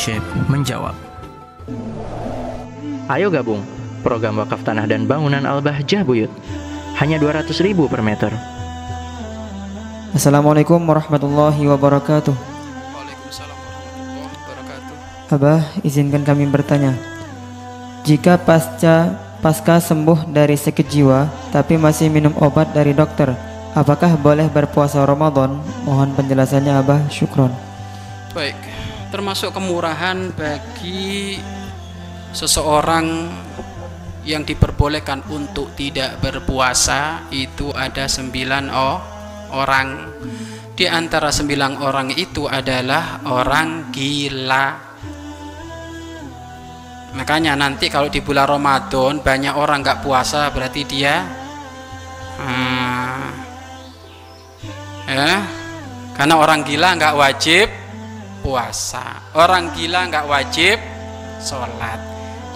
Syekh menjawab. Ayo gabung program wakaf tanah dan bangunan Al-Bahjah Buyut. Hanya 200 ribu per meter. Assalamualaikum warahmatullahi wabarakatuh. Waalaikumsalam warahmatullahi wabarakatuh. Abah, izinkan kami bertanya. Jika pasca pasca sembuh dari sakit jiwa tapi masih minum obat dari dokter, apakah boleh berpuasa Ramadan? Mohon penjelasannya Abah, syukron. Baik, termasuk kemurahan bagi seseorang yang diperbolehkan untuk tidak berpuasa itu ada sembilan oh, orang. Di antara sembilan orang itu adalah orang gila. Makanya nanti kalau di bulan Ramadan banyak orang nggak puasa berarti dia hmm, ya karena orang gila nggak wajib puasa. Orang gila nggak wajib sholat.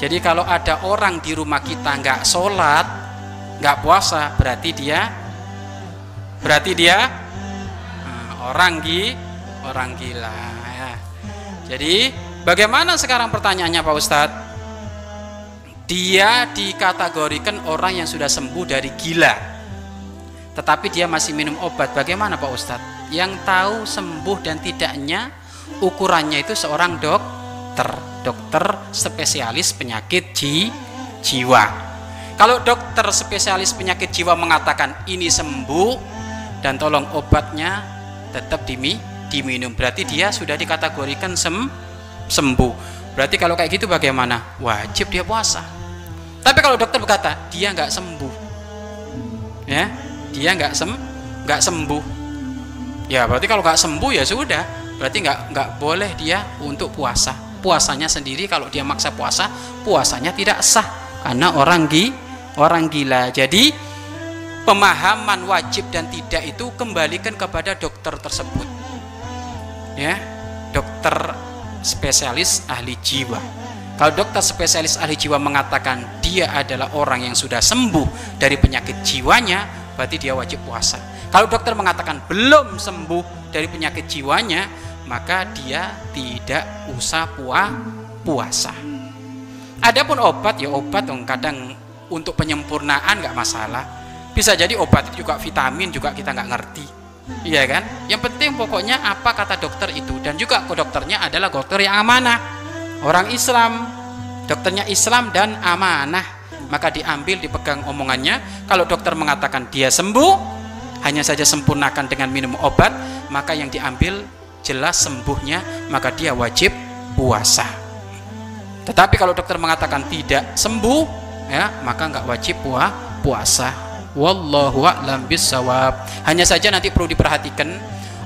Jadi kalau ada orang di rumah kita nggak sholat nggak puasa berarti dia berarti dia nah, orang gi orang gila ya. jadi bagaimana sekarang pertanyaannya Pak Ustadz? Dia dikategorikan orang yang sudah sembuh dari gila tetapi dia masih minum obat. Bagaimana Pak Ustadz? Yang tahu sembuh dan tidaknya ukurannya itu seorang dokter. Dokter spesialis penyakit ji, jiwa. Kalau dokter spesialis penyakit jiwa mengatakan ini sembuh dan tolong obatnya tetap dimi, diminum. Berarti dia sudah dikategorikan sem, sembuh. Berarti kalau kayak gitu bagaimana? Wajib dia puasa. Tapi kalau dokter berkata dia nggak sembuh. Ya dia nggak sem nggak sembuh. Ya berarti kalau nggak sembuh ya sudah berarti nggak nggak boleh dia untuk puasa. Puasanya sendiri kalau dia maksa puasa puasanya tidak sah. Karena orang gi orang gila. Jadi pemahaman wajib dan tidak itu kembalikan kepada dokter tersebut. Ya dokter spesialis ahli jiwa. Kalau dokter spesialis ahli jiwa mengatakan dia adalah orang yang sudah sembuh dari penyakit jiwanya berarti dia wajib puasa. Kalau dokter mengatakan belum sembuh dari penyakit jiwanya maka dia tidak usah puah, puasa. Adapun obat ya obat dong kadang untuk penyempurnaan nggak masalah. Bisa jadi obat juga vitamin juga kita nggak ngerti. Iya kan? Yang penting pokoknya apa kata dokter itu. Dan juga dokternya adalah dokter yang amanah. Orang Islam dokternya Islam dan amanah maka diambil dipegang omongannya. Kalau dokter mengatakan dia sembuh hanya saja sempurnakan dengan minum obat maka yang diambil jelas sembuhnya maka dia wajib puasa. Tetapi kalau dokter mengatakan tidak sembuh ya maka nggak wajib puah, puasa. Wallahu a'lam bisawab hanya saja nanti perlu diperhatikan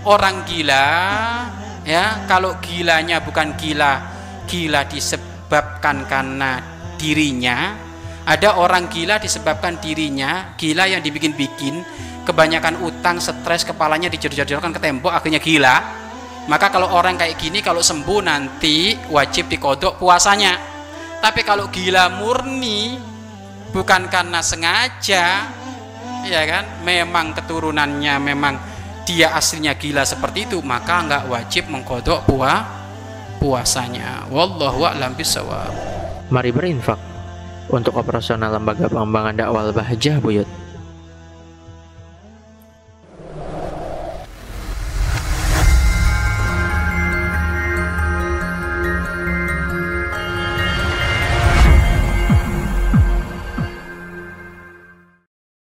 orang gila ya kalau gilanya bukan gila gila disebabkan karena dirinya ada orang gila disebabkan dirinya gila yang dibikin-bikin kebanyakan utang stres kepalanya dijor-jorkan ke tembok akhirnya gila. Maka kalau orang kayak gini kalau sembuh nanti wajib dikodok puasanya. Tapi kalau gila murni bukan karena sengaja ya kan? Memang keturunannya memang dia aslinya gila seperti itu maka nggak wajib mengkodok puah puasanya. Wallahu a'lam bisawab Mari berinfak untuk operasional lembaga pengembangan dakwah Al-Bahjah Buyut.